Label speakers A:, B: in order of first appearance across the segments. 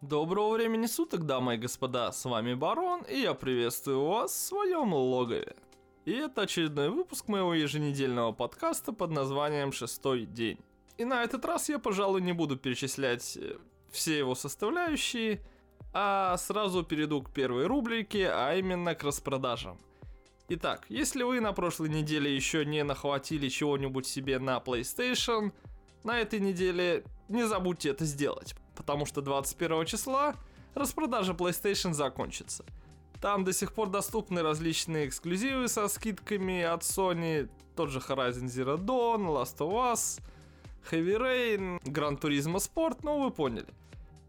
A: Доброго времени суток, дамы и господа, с вами Барон, и я приветствую вас в своем логове. И это очередной выпуск моего еженедельного подкаста под названием «Шестой день». И на этот раз я, пожалуй, не буду перечислять э, все его составляющие, а сразу перейду к первой рубрике, а именно к распродажам. Итак, если вы на прошлой неделе еще не нахватили чего-нибудь себе на PlayStation, на этой неделе не забудьте это сделать, потому что 21 числа распродажа PlayStation закончится. Там до сих пор доступны различные эксклюзивы со скидками от Sony, тот же Horizon Zero Dawn, Last of Us, Heavy Rain, Gran Turismo Sport, ну вы поняли.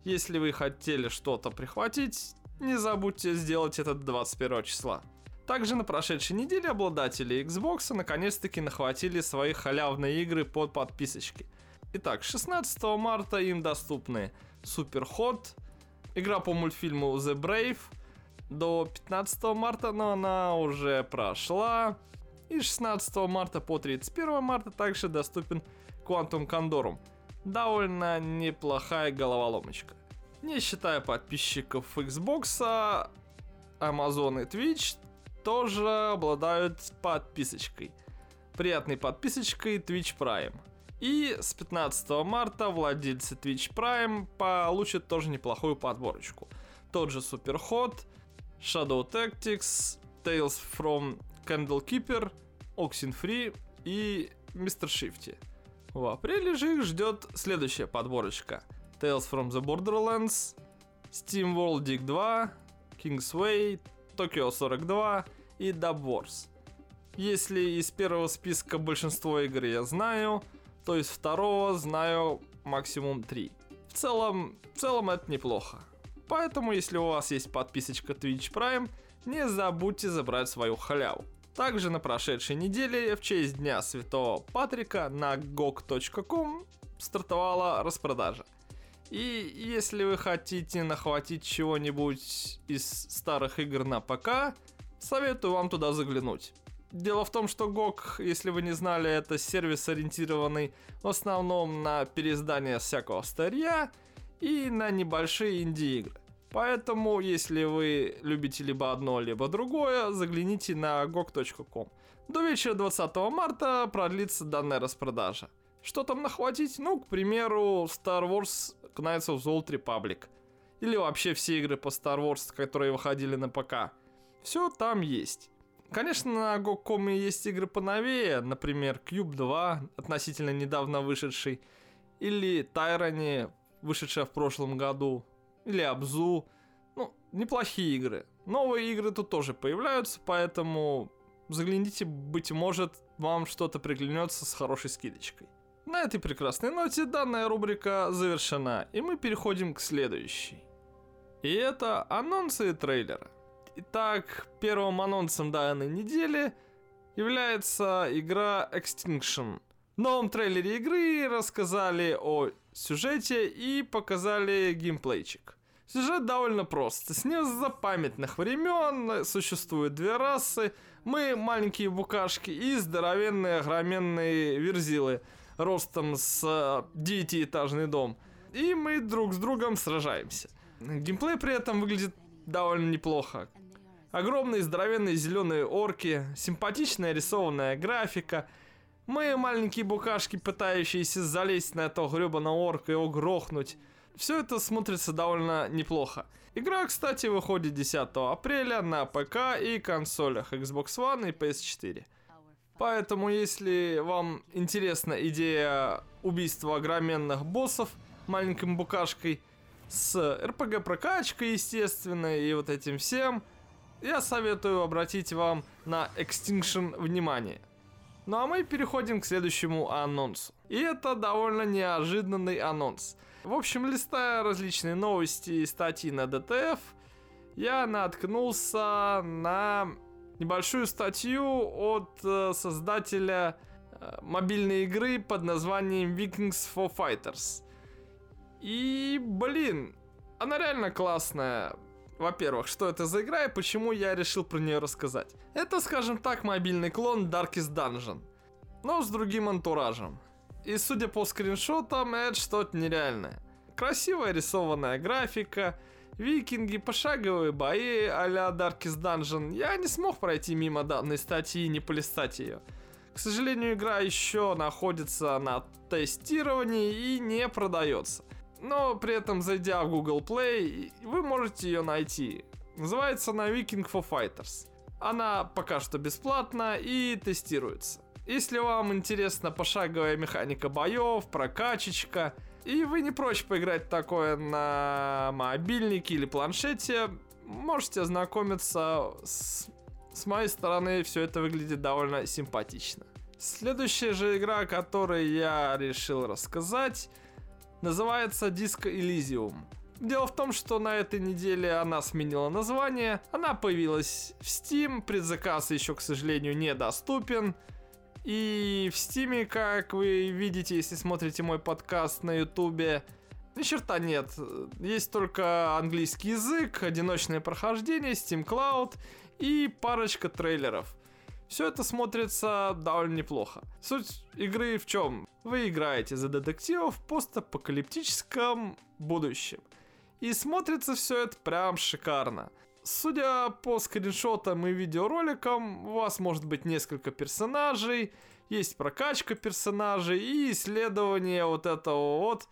A: Если вы хотели что-то прихватить, не забудьте сделать это 21 числа. Также на прошедшей неделе обладатели Xbox наконец-таки нахватили свои халявные игры под подписочки – Итак, 16 марта им доступны Hot, игра по мультфильму The Brave, до 15 марта, но она уже прошла. И 16 марта по 31 марта также доступен Quantum Condorum. Довольно неплохая головоломочка. Не считая подписчиков Xbox, Amazon и Twitch тоже обладают подписочкой. Приятной подписочкой Twitch Prime – и с 15 марта владельцы Twitch Prime получат тоже неплохую подборочку. Тот же Superhot, Shadow Tactics, Tales from Candlekeeper, Oxenfree и Mr. Shifty. В апреле же их ждет следующая подборочка. Tales from the Borderlands, Steam World Dig 2, Kingsway, Tokyo 42 и Dub Wars. Если из первого списка большинство игр я знаю, то есть второго знаю максимум 3. В целом, в целом это неплохо. Поэтому, если у вас есть подписочка Twitch Prime, не забудьте забрать свою халяву. Также на прошедшей неделе в честь Дня Святого Патрика на gog.com стартовала распродажа. И если вы хотите нахватить чего-нибудь из старых игр на ПК, советую вам туда заглянуть. Дело в том, что GOG, если вы не знали, это сервис, ориентированный в основном на переиздание всякого старья и на небольшие инди-игры. Поэтому, если вы любите либо одно, либо другое, загляните на gog.com. До вечера 20 марта продлится данная распродажа. Что там нахватить? Ну, к примеру, Star Wars Knights of the Old Republic. Или вообще все игры по Star Wars, которые выходили на ПК. Все там есть. Конечно, на GOG.com есть игры поновее, например, Cube 2, относительно недавно вышедший, или Tyranny, вышедшая в прошлом году, или Абзу. Ну, неплохие игры. Новые игры тут тоже появляются, поэтому загляните, быть может, вам что-то приглянется с хорошей скидочкой. На этой прекрасной ноте данная рубрика завершена, и мы переходим к следующей. И это анонсы и трейлеры. Итак, первым анонсом данной недели является игра Extinction. В новом трейлере игры рассказали о сюжете и показали геймплейчик. Сюжет довольно прост. С незапамятных времен существуют две расы. Мы маленькие букашки и здоровенные огроменные верзилы ростом с девятиэтажный дом. И мы друг с другом сражаемся. Геймплей при этом выглядит довольно неплохо. Огромные здоровенные зеленые орки, симпатичная рисованная графика. Мы маленькие букашки, пытающиеся залезть на этого гребаного орка и его грохнуть. Все это смотрится довольно неплохо. Игра, кстати, выходит 10 апреля на ПК и консолях Xbox One и PS4. Поэтому, если вам интересна идея убийства огроменных боссов маленьким букашкой с RPG прокачкой, естественно, и вот этим всем, я советую обратить вам на Extinction внимание. Ну а мы переходим к следующему анонсу. И это довольно неожиданный анонс. В общем, листая различные новости и статьи на DTF, я наткнулся на небольшую статью от э, создателя э, мобильной игры под названием Vikings for Fighters. И, блин, она реально классная. Во-первых, что это за игра и почему я решил про нее рассказать. Это, скажем так, мобильный клон Darkest Dungeon, но с другим антуражем. И судя по скриншотам, это что-то нереальное. красивая рисованная графика, викинги, пошаговые бои а-ля Darkest Dungeon. Я не смог пройти мимо данной статьи и не полистать ее. К сожалению, игра еще находится на тестировании и не продается. Но при этом, зайдя в Google Play, вы можете ее найти. Называется она Viking for Fighters. Она пока что бесплатна и тестируется. Если вам интересна пошаговая механика боев, прокачечка, и вы не прочь поиграть такое на мобильнике или планшете, можете ознакомиться с с моей стороны все это выглядит довольно симпатично. Следующая же игра, о которой я решил рассказать, называется Disco Elysium. Дело в том, что на этой неделе она сменила название, она появилась в Steam, предзаказ еще, к сожалению, недоступен. И в Steam, как вы видите, если смотрите мой подкаст на ютубе, ни черта нет. Есть только английский язык, одиночное прохождение, Steam Cloud и парочка трейлеров. Все это смотрится довольно неплохо. Суть игры в чем? Вы играете за детектива в постапокалиптическом будущем. И смотрится все это прям шикарно. Судя по скриншотам и видеороликам, у вас может быть несколько персонажей, есть прокачка персонажей и исследование вот этого вот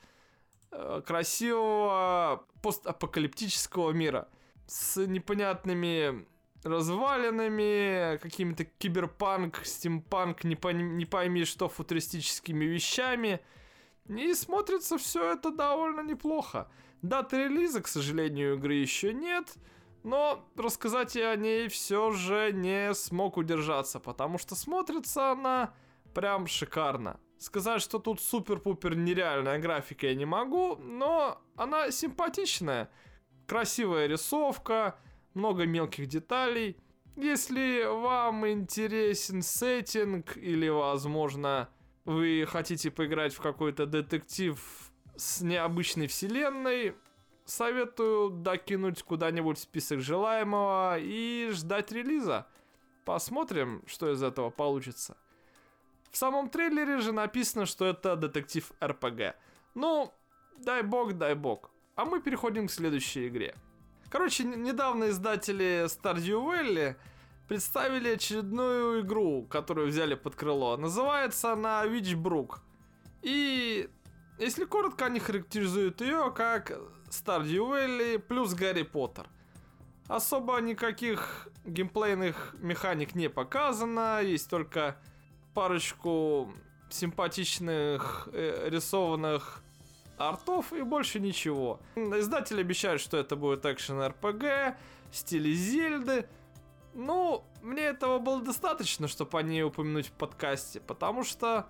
A: э, красивого постапокалиптического мира с непонятными развалинами, какими-то киберпанк, стимпанк, не, пойми, не пойми что, футуристическими вещами. И смотрится все это довольно неплохо. Даты релиза, к сожалению, игры еще нет, но рассказать я о ней все же не смог удержаться, потому что смотрится она прям шикарно. Сказать, что тут супер-пупер нереальная графика я не могу, но она симпатичная. Красивая рисовка, много мелких деталей. Если вам интересен сеттинг или, возможно, вы хотите поиграть в какой-то детектив с необычной вселенной, советую докинуть куда-нибудь список желаемого и ждать релиза. Посмотрим, что из этого получится. В самом трейлере же написано, что это детектив РПГ. Ну, дай бог, дай бог. А мы переходим к следующей игре. Короче, недавно издатели Stardew Valley представили очередную игру, которую взяли под крыло. Называется она Witchbrook. И если коротко, они характеризуют ее как Stardew Valley плюс Гарри Поттер. Особо никаких геймплейных механик не показано, есть только парочку симпатичных э, рисованных артов и больше ничего. Издатель обещает, что это будет экшен РПГ, в стиле Зельды. Ну, мне этого было достаточно, чтобы о ней упомянуть в подкасте, потому что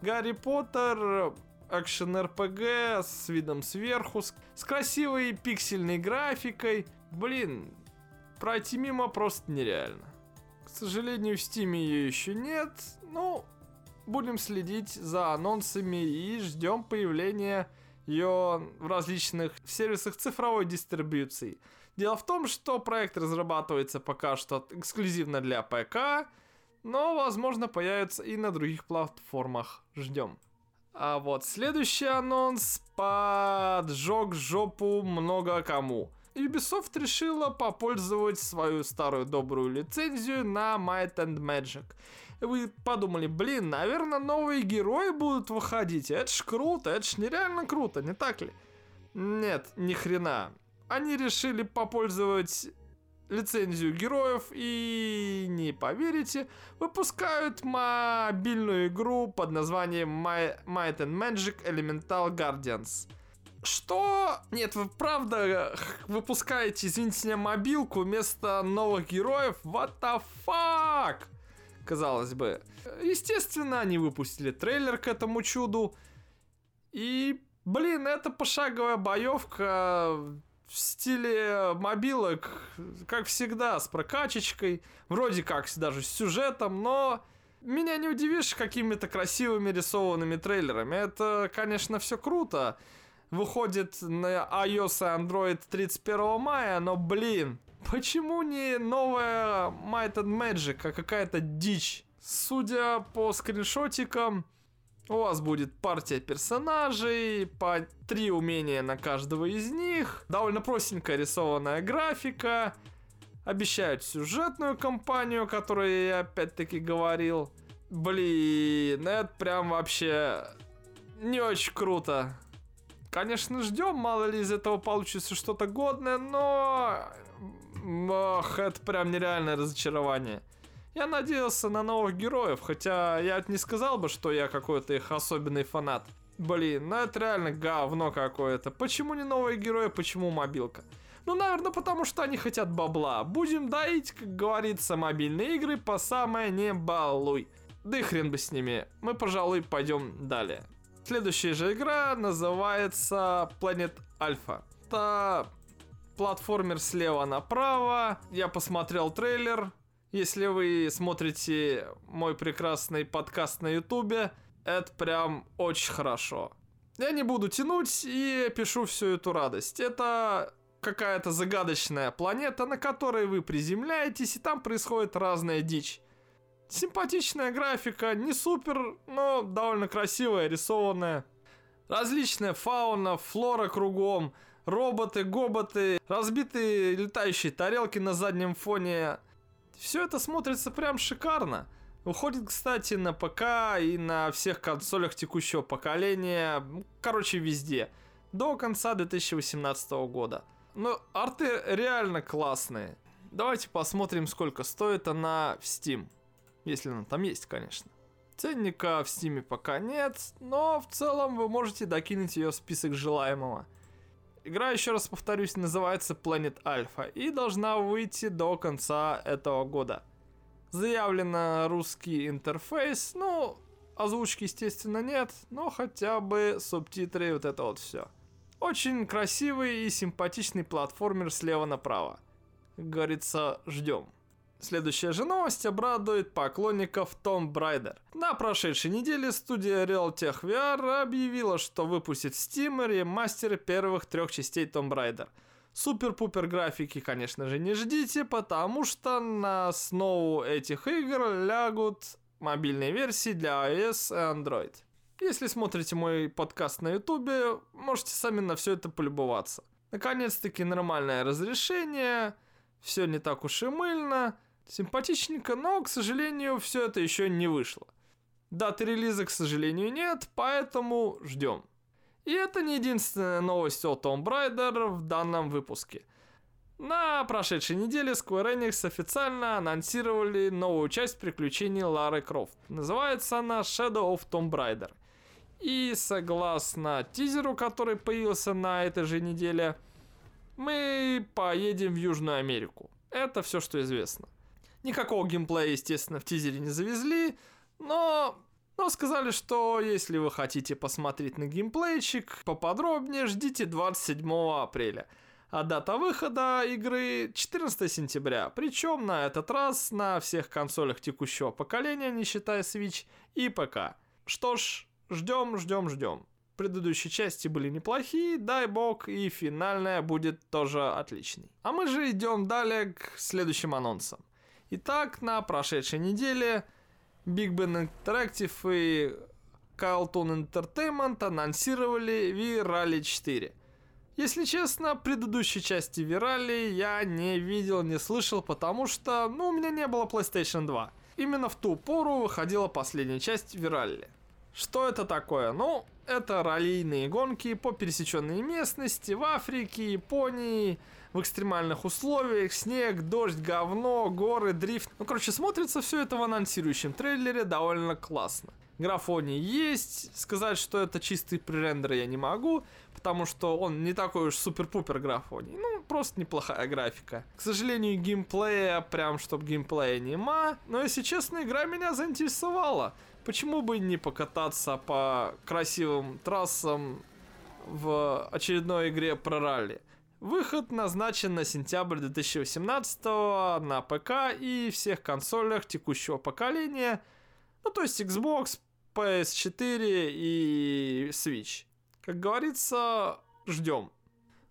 A: Гарри Поттер экшен РПГ с видом сверху, с, с красивой пиксельной графикой. Блин, пройти мимо просто нереально. К сожалению, в Стиме ее еще нет, ну, будем следить за анонсами и ждем появления ее в различных сервисах цифровой дистрибуции. Дело в том, что проект разрабатывается пока что эксклюзивно для ПК, но, возможно, появится и на других платформах. Ждем. А вот следующий анонс поджег жопу много кому. Ubisoft решила попользовать свою старую добрую лицензию на Might and Magic вы подумали, блин, наверное, новые герои будут выходить. Это ж круто, это ж нереально круто, не так ли? Нет, ни хрена. Они решили попользовать лицензию героев и, не поверите, выпускают мобильную игру под названием My, Might and Magic Elemental Guardians. Что? Нет, вы правда выпускаете, извините меня, мобилку вместо новых героев? What the fuck? Казалось бы. Естественно, они выпустили трейлер к этому чуду. И, блин, это пошаговая боевка в стиле мобилок, как всегда, с прокачечкой, вроде как даже с сюжетом, но меня не удивишь какими-то красивыми рисованными трейлерами. Это, конечно, все круто. Выходит на iOS и Android 31 мая, но, блин, Почему не новая Might and Magic, а какая-то дичь? Судя по скриншотикам, У вас будет партия персонажей, по три умения на каждого из них, довольно простенькая рисованная графика, обещают сюжетную кампанию, о которой я опять-таки говорил. Блин, это прям вообще не очень круто. Конечно, ждем, мало ли из этого получится что-то годное, но... Ох, это прям нереальное разочарование. Я надеялся на новых героев, хотя я не сказал бы, что я какой-то их особенный фанат. Блин, ну это реально говно какое-то. Почему не новые герои, почему мобилка? Ну, наверное, потому что они хотят бабла. Будем доить, как говорится, мобильные игры по самое не балуй. Да и хрен бы с ними. Мы, пожалуй, пойдем далее. Следующая же игра называется Planet Alpha. Это платформер слева направо. Я посмотрел трейлер. Если вы смотрите мой прекрасный подкаст на ютубе, это прям очень хорошо. Я не буду тянуть и пишу всю эту радость. Это какая-то загадочная планета, на которой вы приземляетесь, и там происходит разная дичь. Симпатичная графика, не супер, но довольно красивая, рисованная. Различная фауна, флора кругом, роботы, гоботы, разбитые летающие тарелки на заднем фоне. Все это смотрится прям шикарно. Уходит, кстати, на ПК и на всех консолях текущего поколения. Короче, везде. До конца 2018 года. Но арты реально классные. Давайте посмотрим, сколько стоит она в Steam. Если она там есть, конечно. Ценника в Steam пока нет, но в целом вы можете докинуть ее в список желаемого. Игра, еще раз повторюсь, называется Planet Alpha и должна выйти до конца этого года. Заявлено русский интерфейс, ну, озвучки, естественно, нет, но хотя бы субтитры и вот это вот все. Очень красивый и симпатичный платформер слева направо. Как говорится, ждем. Следующая же новость обрадует поклонников Tomb Raider. На прошедшей неделе студия Realtech VR объявила, что выпустит Steam ремастер первых трех частей Tomb Raider. Супер-пупер графики, конечно же, не ждите, потому что на основу этих игр лягут мобильные версии для iOS и Android. Если смотрите мой подкаст на ютубе, можете сами на все это полюбоваться. Наконец-таки нормальное разрешение, все не так уж и мыльно, Симпатичненько, но, к сожалению, все это еще не вышло. Даты релиза, к сожалению, нет, поэтому ждем. И это не единственная новость о Tomb Raider в данном выпуске. На прошедшей неделе Square Enix официально анонсировали новую часть приключений Лары Крофт. Называется она Shadow of Tomb Raider. И согласно тизеру, который появился на этой же неделе, мы поедем в Южную Америку. Это все, что известно. Никакого геймплея, естественно, в тизере не завезли, но, но сказали, что если вы хотите посмотреть на геймплейчик поподробнее, ждите 27 апреля. А дата выхода игры 14 сентября. Причем на этот раз на всех консолях текущего поколения, не считая Switch и ПК. Что ж, ждем, ждем, ждем. Предыдущие части были неплохие, дай бог, и финальная будет тоже отличной. А мы же идем далее к следующим анонсам. Итак, на прошедшей неделе Big Ben Interactive и Carlton Entertainment анонсировали V-Rally 4. Если честно, предыдущей части V-Rally я не видел, не слышал, потому что, ну, у меня не было PlayStation 2. Именно в ту пору выходила последняя часть V-Rally. Что это такое? Ну, это раллийные гонки по пересеченной местности в Африке, Японии, в экстремальных условиях, снег, дождь, говно, горы, дрифт. Ну, короче, смотрится все это в анонсирующем трейлере довольно классно. Графоний есть, сказать, что это чистый пререндер я не могу, потому что он не такой уж супер-пупер графоний, ну, просто неплохая графика. К сожалению, геймплея, прям чтоб геймплея нема, но, если честно, игра меня заинтересовала. Почему бы не покататься по красивым трассам в очередной игре про ралли? Выход назначен на сентябрь 2018 на ПК и всех консолях текущего поколения, ну то есть Xbox, PS4 и Switch. Как говорится, ждем.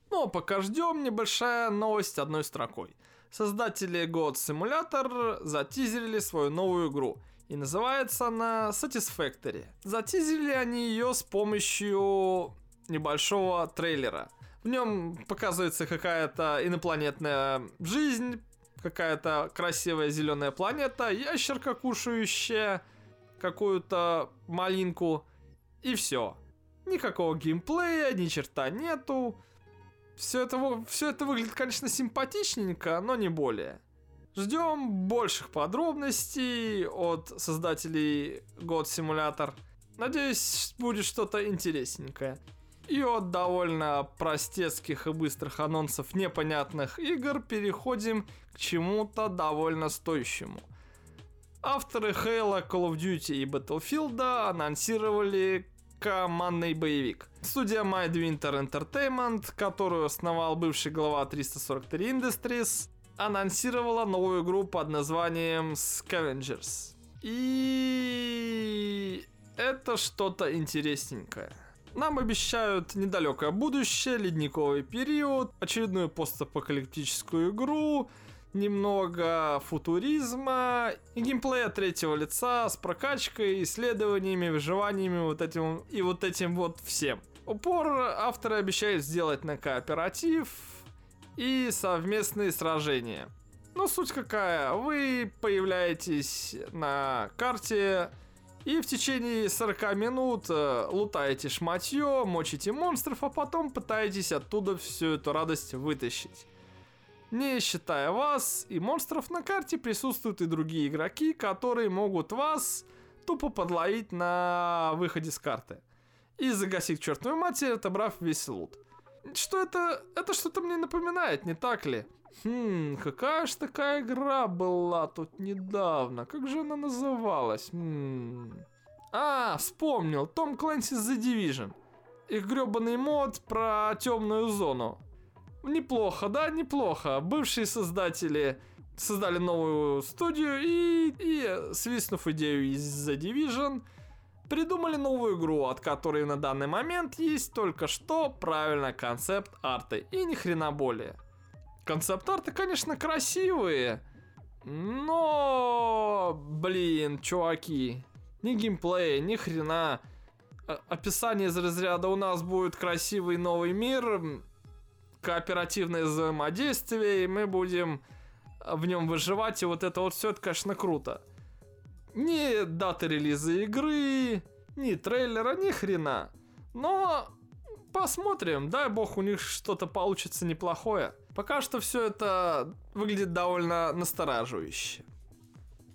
A: Ну а пока ждем, небольшая новость одной строкой. Создатели God Simulator затизерили свою новую игру. И называется она Satisfactory. Затизили они ее с помощью небольшого трейлера. В нем показывается какая-то инопланетная жизнь, какая-то красивая зеленая планета, ящерка кушающая какую-то малинку, и все. Никакого геймплея, ни черта нету. Все это, все это выглядит, конечно, симпатичненько, но не более. Ждем больших подробностей от создателей God Simulator. Надеюсь, будет что-то интересненькое. И от довольно простецких и быстрых анонсов непонятных игр переходим к чему-то довольно стоящему. Авторы Halo, Call of Duty и Battlefield анонсировали командный боевик. Студия Midwinter Entertainment, которую основал бывший глава 343 Industries, анонсировала новую игру под названием Scavengers. И это что-то интересненькое. Нам обещают недалекое будущее, ледниковый период, очередную постапокалиптическую игру, немного футуризма и геймплея третьего лица с прокачкой, исследованиями, выживаниями вот этим и вот этим вот всем. Упор авторы обещают сделать на кооператив и совместные сражения. Но суть какая, вы появляетесь на карте, и в течение 40 минут э, лутаете шматье, мочите монстров, а потом пытаетесь оттуда всю эту радость вытащить. Не считая вас и монстров, на карте присутствуют и другие игроки, которые могут вас тупо подловить на выходе с карты. И загасить чертовую матерь, отобрав весь лут. Что это? Это что-то мне напоминает, не так ли? Хм, какая ж такая игра была тут недавно? Как же она называлась? А, вспомнил. Том Clancy's The Division. Их гребаный мод про темную зону. Неплохо, да, неплохо. Бывшие создатели создали новую студию и, и свистнув идею из The Division, придумали новую игру, от которой на данный момент есть только что правильно концепт арты и ни хрена более. Концепт-арты, конечно, красивые, но, блин, чуваки, ни геймплея, ни хрена. Описание из разряда у нас будет красивый новый мир, кооперативное взаимодействие, и мы будем в нем выживать, и вот это вот все, это, конечно, круто. Ни даты релиза игры, ни трейлера, ни хрена. Но посмотрим, дай бог у них что-то получится неплохое. Пока что все это выглядит довольно настораживающе.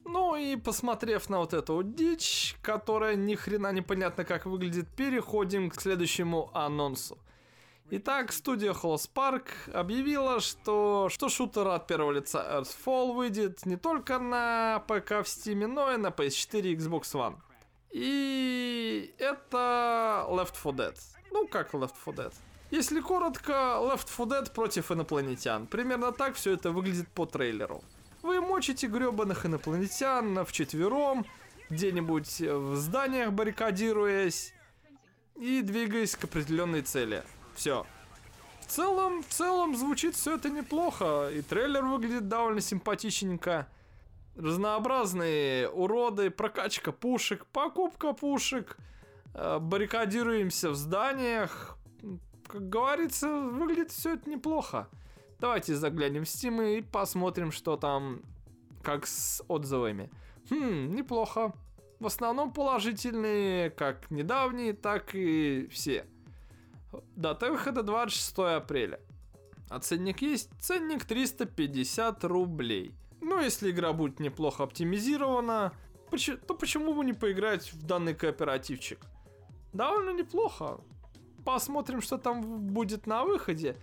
A: Ну и посмотрев на вот эту дичь, которая ни хрена непонятно как выглядит, переходим к следующему анонсу. Итак, студия Hollow Spark объявила, что, что шутер от первого лица Earthfall выйдет не только на ПК в Steam, но и на PS4 и Xbox One. И это Left 4 Dead. Ну, как Left 4 Dead? Если коротко, Left 4 Dead против инопланетян. Примерно так все это выглядит по трейлеру. Вы мочите гребаных инопланетян в четвером, где-нибудь в зданиях баррикадируясь и двигаясь к определенной цели. Все. В целом, в целом звучит все это неплохо, и трейлер выглядит довольно симпатичненько. Разнообразные уроды, прокачка пушек, покупка пушек, э, баррикадируемся в зданиях, как говорится, выглядит все это неплохо. Давайте заглянем в Steam и посмотрим, что там, как с отзывами. Хм, неплохо. В основном положительные, как недавние, так и все. Дата выхода 26 апреля. А ценник есть? Ценник 350 рублей. Ну, если игра будет неплохо оптимизирована, то почему бы не поиграть в данный кооперативчик? Довольно неплохо посмотрим, что там будет на выходе.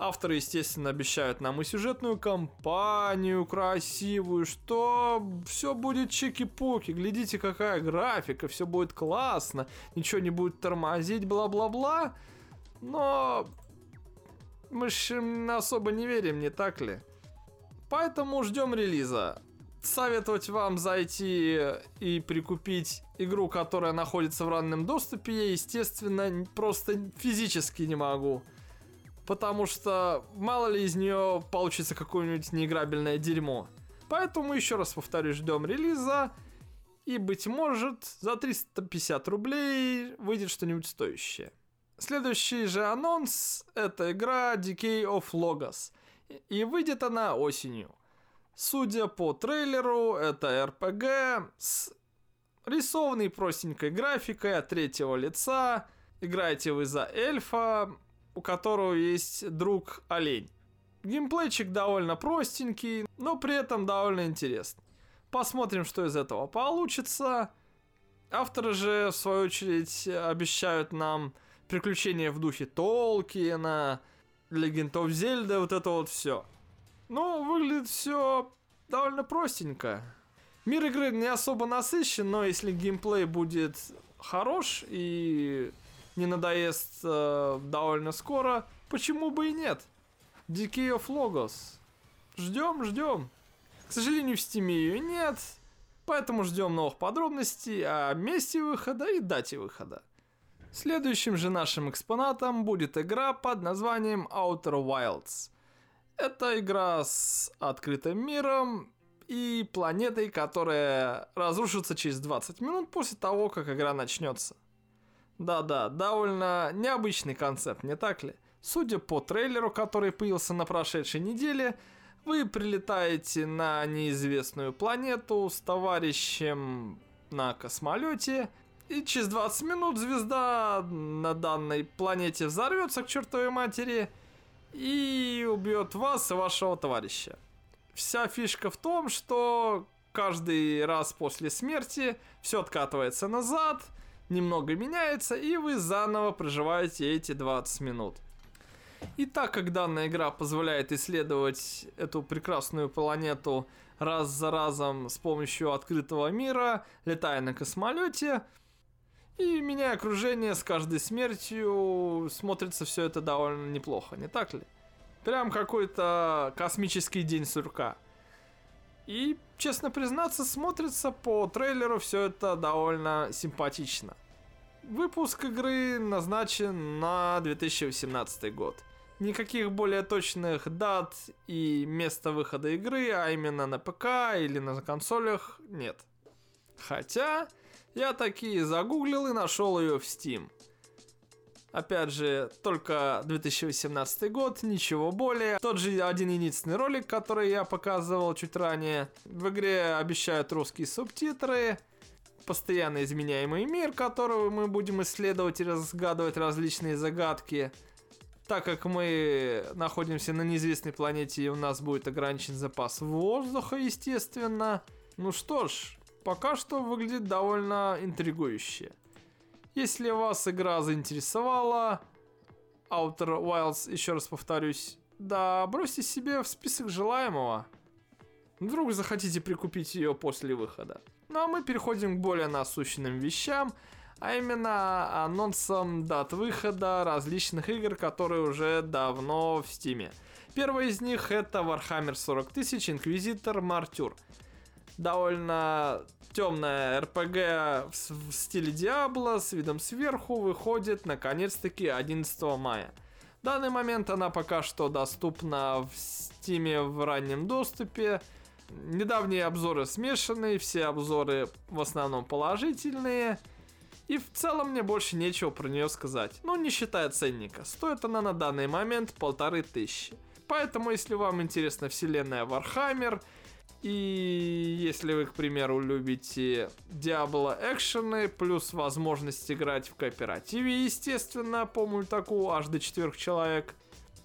A: Авторы, естественно, обещают нам и сюжетную кампанию красивую, что все будет чики-пуки. Глядите, какая графика, все будет классно, ничего не будет тормозить, бла-бла-бла. Но мы же особо не верим, не так ли? Поэтому ждем релиза советовать вам зайти и прикупить игру, которая находится в раннем доступе, я, естественно, просто физически не могу. Потому что мало ли из нее получится какое-нибудь неиграбельное дерьмо. Поэтому еще раз повторюсь, ждем релиза. И, быть может, за 350 рублей выйдет что-нибудь стоящее. Следующий же анонс – это игра Decay of Logos. И выйдет она осенью. Судя по трейлеру, это RPG с рисованной простенькой графикой от третьего лица. Играете вы за эльфа, у которого есть друг олень. Геймплейчик довольно простенький, но при этом довольно интересный. Посмотрим, что из этого получится. Авторы же, в свою очередь, обещают нам приключения в духе Legend of Zelda, вот это вот все. Ну, выглядит все довольно простенько. Мир игры не особо насыщен, но если геймплей будет хорош и не надоест э, довольно скоро, почему бы и нет? Decay of Logos. Ждем, ждем. К сожалению, в Steam ее нет, поэтому ждем новых подробностей о месте выхода и дате выхода. Следующим же нашим экспонатом будет игра под названием Outer Wilds. Это игра с открытым миром и планетой, которая разрушится через 20 минут после того, как игра начнется. Да-да, довольно необычный концепт, не так ли? Судя по трейлеру, который появился на прошедшей неделе, вы прилетаете на неизвестную планету с товарищем на космолете, и через 20 минут звезда на данной планете взорвется к чертовой матери и убьет вас и вашего товарища. Вся фишка в том, что каждый раз после смерти все откатывается назад, немного меняется, и вы заново проживаете эти 20 минут. И так как данная игра позволяет исследовать эту прекрасную планету раз за разом с помощью открытого мира, летая на космолете, и меняя окружение с каждой смертью, смотрится все это довольно неплохо, не так ли? Прям какой-то космический день сурка. И, честно признаться, смотрится по трейлеру все это довольно симпатично. Выпуск игры назначен на 2018 год. Никаких более точных дат и места выхода игры, а именно на ПК или на консолях, нет. Хотя, я такие загуглил и нашел ее в Steam. Опять же, только 2018 год, ничего более. Тот же один единственный ролик, который я показывал чуть ранее. В игре обещают русские субтитры, постоянно изменяемый мир, который мы будем исследовать и разгадывать различные загадки. Так как мы находимся на неизвестной планете и у нас будет ограничен запас воздуха, естественно. Ну что ж, пока что выглядит довольно интригующе. Если вас игра заинтересовала, Outer Wilds, еще раз повторюсь, да бросьте себе в список желаемого. Вдруг захотите прикупить ее после выхода. Ну а мы переходим к более насущным вещам – а именно анонсом дат выхода различных игр, которые уже давно в Steam е. Первый из них это Warhammer 40 тысяч Inquisitor Martyr. Довольно темная RPG в стиле Diablo с видом сверху выходит наконец-таки 11 мая. В данный момент она пока что доступна в Steam е в раннем доступе. Недавние обзоры смешанные, все обзоры в основном положительные. И в целом мне больше нечего про нее сказать. Ну, не считая ценника. Стоит она на данный момент полторы тысячи. Поэтому, если вам интересна вселенная Warhammer, и если вы, к примеру, любите Diablo экшены, плюс возможность играть в кооперативе, естественно, по мультаку аж до четырех человек,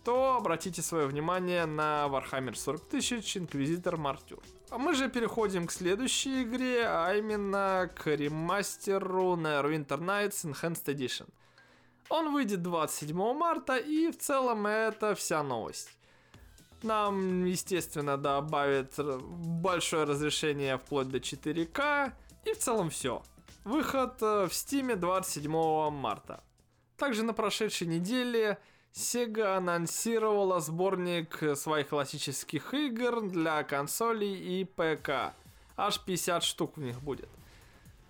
A: то обратите свое внимание на Warhammer 40 тысяч Инквизитор Мартюр. А мы же переходим к следующей игре, а именно к ремастеру Neverwinter Nights Enhanced Edition. Он выйдет 27 марта, и в целом это вся новость. Нам, естественно, добавят большое разрешение вплоть до 4К, и в целом все. Выход э, в Steam 27 марта. Также на прошедшей неделе Sega анонсировала сборник своих классических игр для консолей и ПК. Аж 50 штук в них будет.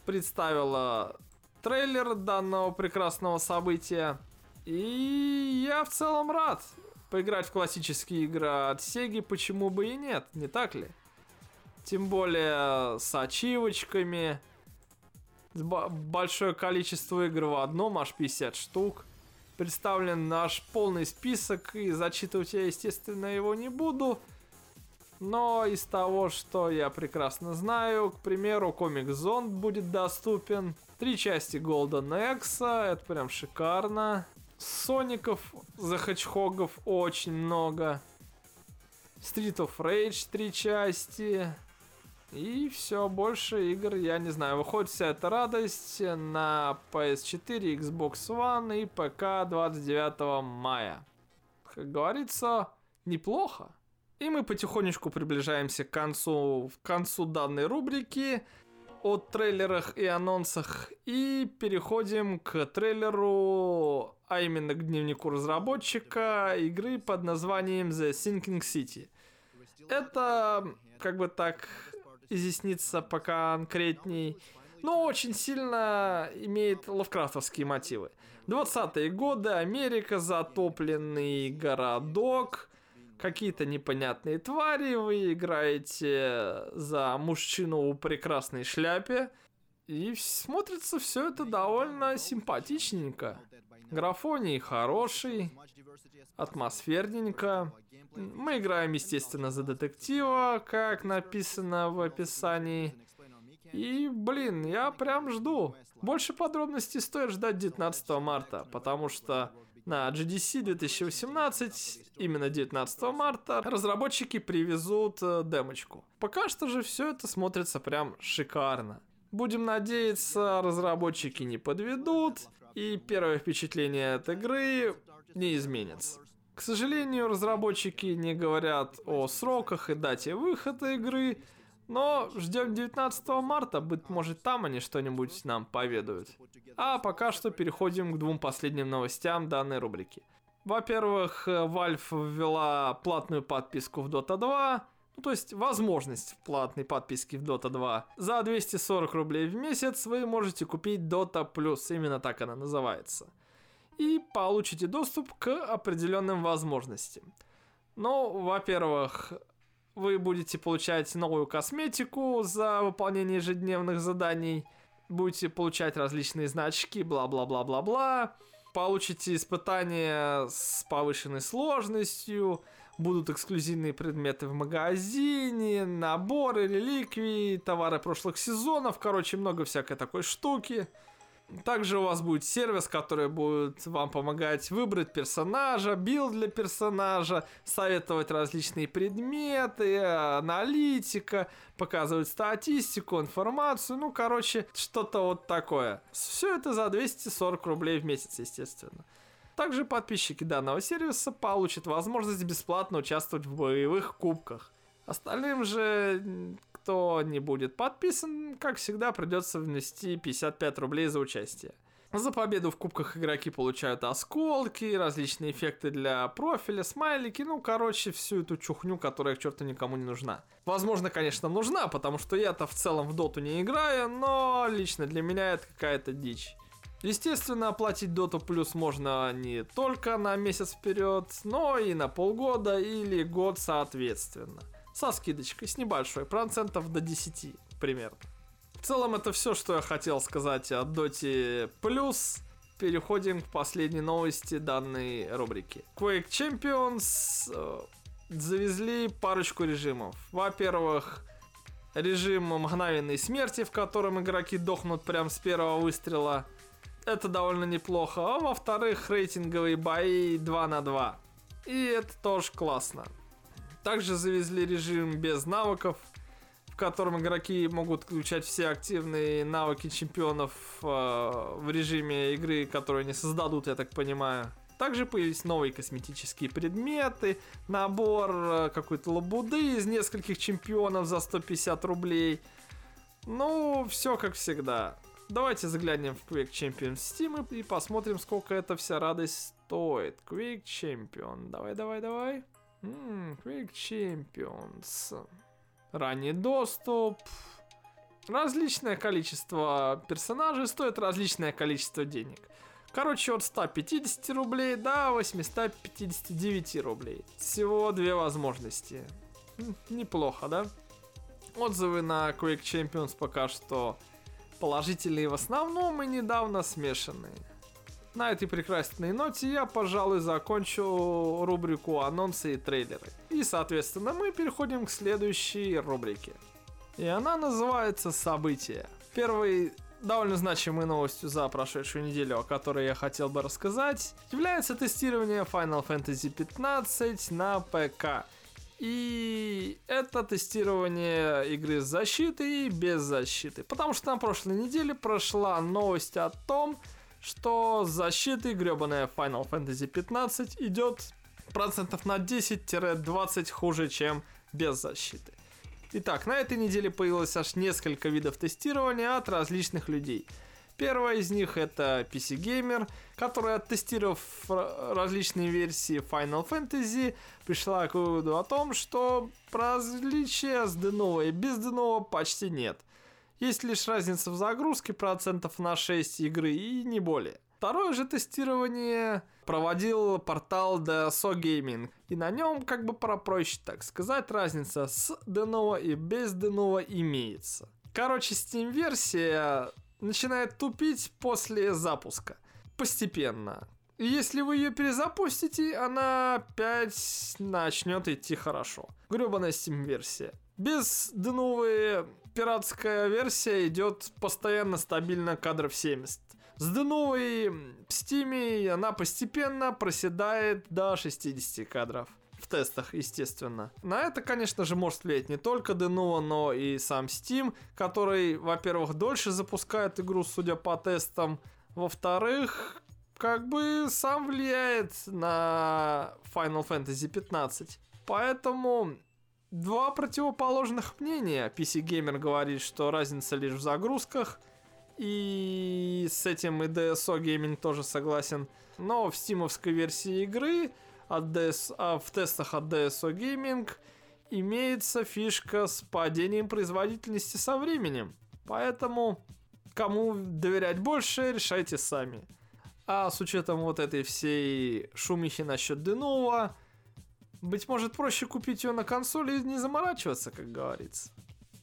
A: Представила трейлер данного прекрасного события. И я в целом рад поиграть в классические игры от Sega, почему бы и нет, не так ли? Тем более с ачивочками, большое количество игр в одном, аж 50 штук. Представлен наш полный список, и зачитывать я, естественно, его не буду. Но из того, что я прекрасно знаю, к примеру, Комик Зонд будет доступен. Три части Golden X, это прям шикарно. Соников, за Хэтчхогов очень много. Street of Rage три части. И все, больше игр, я не знаю. Выходит вся эта радость на PS4, Xbox One и ПК 29 мая. Как говорится, неплохо. И мы потихонечку приближаемся к концу, к концу данной рубрики о трейлерах и анонсах и переходим к трейлеру, а именно к дневнику разработчика игры под названием The Sinking City. Это, как бы так изъясниться пока конкретней, но очень сильно имеет лавкрафтовские мотивы. 20-е годы, Америка, затопленный городок, какие-то непонятные твари, вы играете за мужчину в прекрасной шляпе, и смотрится все это довольно симпатичненько. Графоний хороший, атмосферненько. Мы играем, естественно, за детектива, как написано в описании. И, блин, я прям жду. Больше подробностей стоит ждать 19 марта, потому что на GDC 2018, именно 19 марта, разработчики привезут э, демочку. Пока что же все это смотрится прям шикарно. Будем надеяться, разработчики не подведут, и первое впечатление от игры не изменится. К сожалению, разработчики не говорят о сроках и дате выхода игры, но ждем 19 марта, быть может там они что-нибудь нам поведают. А пока что переходим к двум последним новостям данной рубрики. Во-первых, Valve ввела платную подписку в Dota 2, ну, то есть возможность платной подписки в Dota 2. За 240 рублей в месяц вы можете купить Dota Plus, именно так она называется. И получите доступ к определенным возможностям. Ну, во-первых, вы будете получать новую косметику за выполнение ежедневных заданий. Будете получать различные значки, бла-бла-бла-бла-бла. Получите испытания с повышенной сложностью. Будут эксклюзивные предметы в магазине, наборы, реликвии, товары прошлых сезонов. Короче, много всякой такой штуки. Также у вас будет сервис, который будет вам помогать выбрать персонажа, билд для персонажа, советовать различные предметы, аналитика, показывать статистику, информацию, ну, короче, что-то вот такое. Все это за 240 рублей в месяц, естественно. Также подписчики данного сервиса получат возможность бесплатно участвовать в боевых кубках. Остальным же кто не будет подписан, как всегда, придется внести 55 рублей за участие. За победу в кубках игроки получают осколки, различные эффекты для профиля, смайлики, ну, короче, всю эту чухню, которая к черту никому не нужна. Возможно, конечно, нужна, потому что я-то в целом в доту не играю, но лично для меня это какая-то дичь. Естественно, оплатить Dota Plus можно не только на месяц вперед, но и на полгода или год соответственно со скидочкой, с небольшой, процентов до 10 примерно. В целом это все, что я хотел сказать о Доте Плюс. Переходим к последней новости данной рубрики. Quake Champions э, завезли парочку режимов. Во-первых, режим мгновенной смерти, в котором игроки дохнут прям с первого выстрела. Это довольно неплохо. А во-вторых, рейтинговые бои 2 на 2. И это тоже классно. Также завезли режим без навыков, в котором игроки могут включать все активные навыки чемпионов э, в режиме игры, которые они создадут, я так понимаю. Также появились новые косметические предметы, набор э, какой-то лабуды из нескольких чемпионов за 150 рублей. Ну, все как всегда. Давайте заглянем в Quick Champion Steam и посмотрим, сколько эта вся радость стоит. Quick Champion. Давай, давай, давай. Ммм, Quick Champions. Ранний доступ. Различное количество персонажей стоит различное количество денег. Короче, от 150 рублей до 859 рублей. Всего две возможности. Неплохо, да? Отзывы на Quick Champions пока что Положительные в основном и недавно смешанные. На этой прекрасной ноте я, пожалуй, закончу рубрику анонсы и трейлеры. И, соответственно, мы переходим к следующей рубрике. И она называется «События». Первый довольно значимой новостью за прошедшую неделю, о которой я хотел бы рассказать, является тестирование Final Fantasy 15 на ПК. И это тестирование игры с защитой и без защиты. Потому что на прошлой неделе прошла новость о том, с защитой гребаная Final Fantasy 15 идет процентов на 10-20 хуже, чем без защиты. Итак, на этой неделе появилось аж несколько видов тестирования от различных людей. Первая из них это PC Gamer, которая, оттестировав различные версии Final Fantasy, пришла к выводу о том, что различия с Денова и без Денова почти нет. Есть лишь разница в загрузке процентов на 6 игры и не более. Второе же тестирование проводил портал DSO Gaming. И на нем, как бы попроще так сказать, разница с Денова и без Денова имеется. Короче, Steam версия начинает тупить после запуска. Постепенно. И если вы ее перезапустите, она опять начнет идти хорошо. Гребаная Steam версия. Без деновой пиратская версия идет постоянно стабильно кадров 70. С Деновой в Steam она постепенно проседает до 60 кадров. В тестах, естественно. На это, конечно же, может влиять не только Денова, но и сам Steam, который, во-первых, дольше запускает игру, судя по тестам. Во-вторых, как бы сам влияет на Final Fantasy 15. Поэтому два противоположных мнения. PC Gamer говорит, что разница лишь в загрузках – и с этим и DSO Gaming тоже согласен. Но в стимовской версии игры от DS, а в тестах от DSO Gaming имеется фишка с падением производительности со временем. Поэтому кому доверять больше, решайте сами. А с учетом вот этой всей шумихи насчет Денова, быть может проще купить ее на консоли и не заморачиваться, как говорится.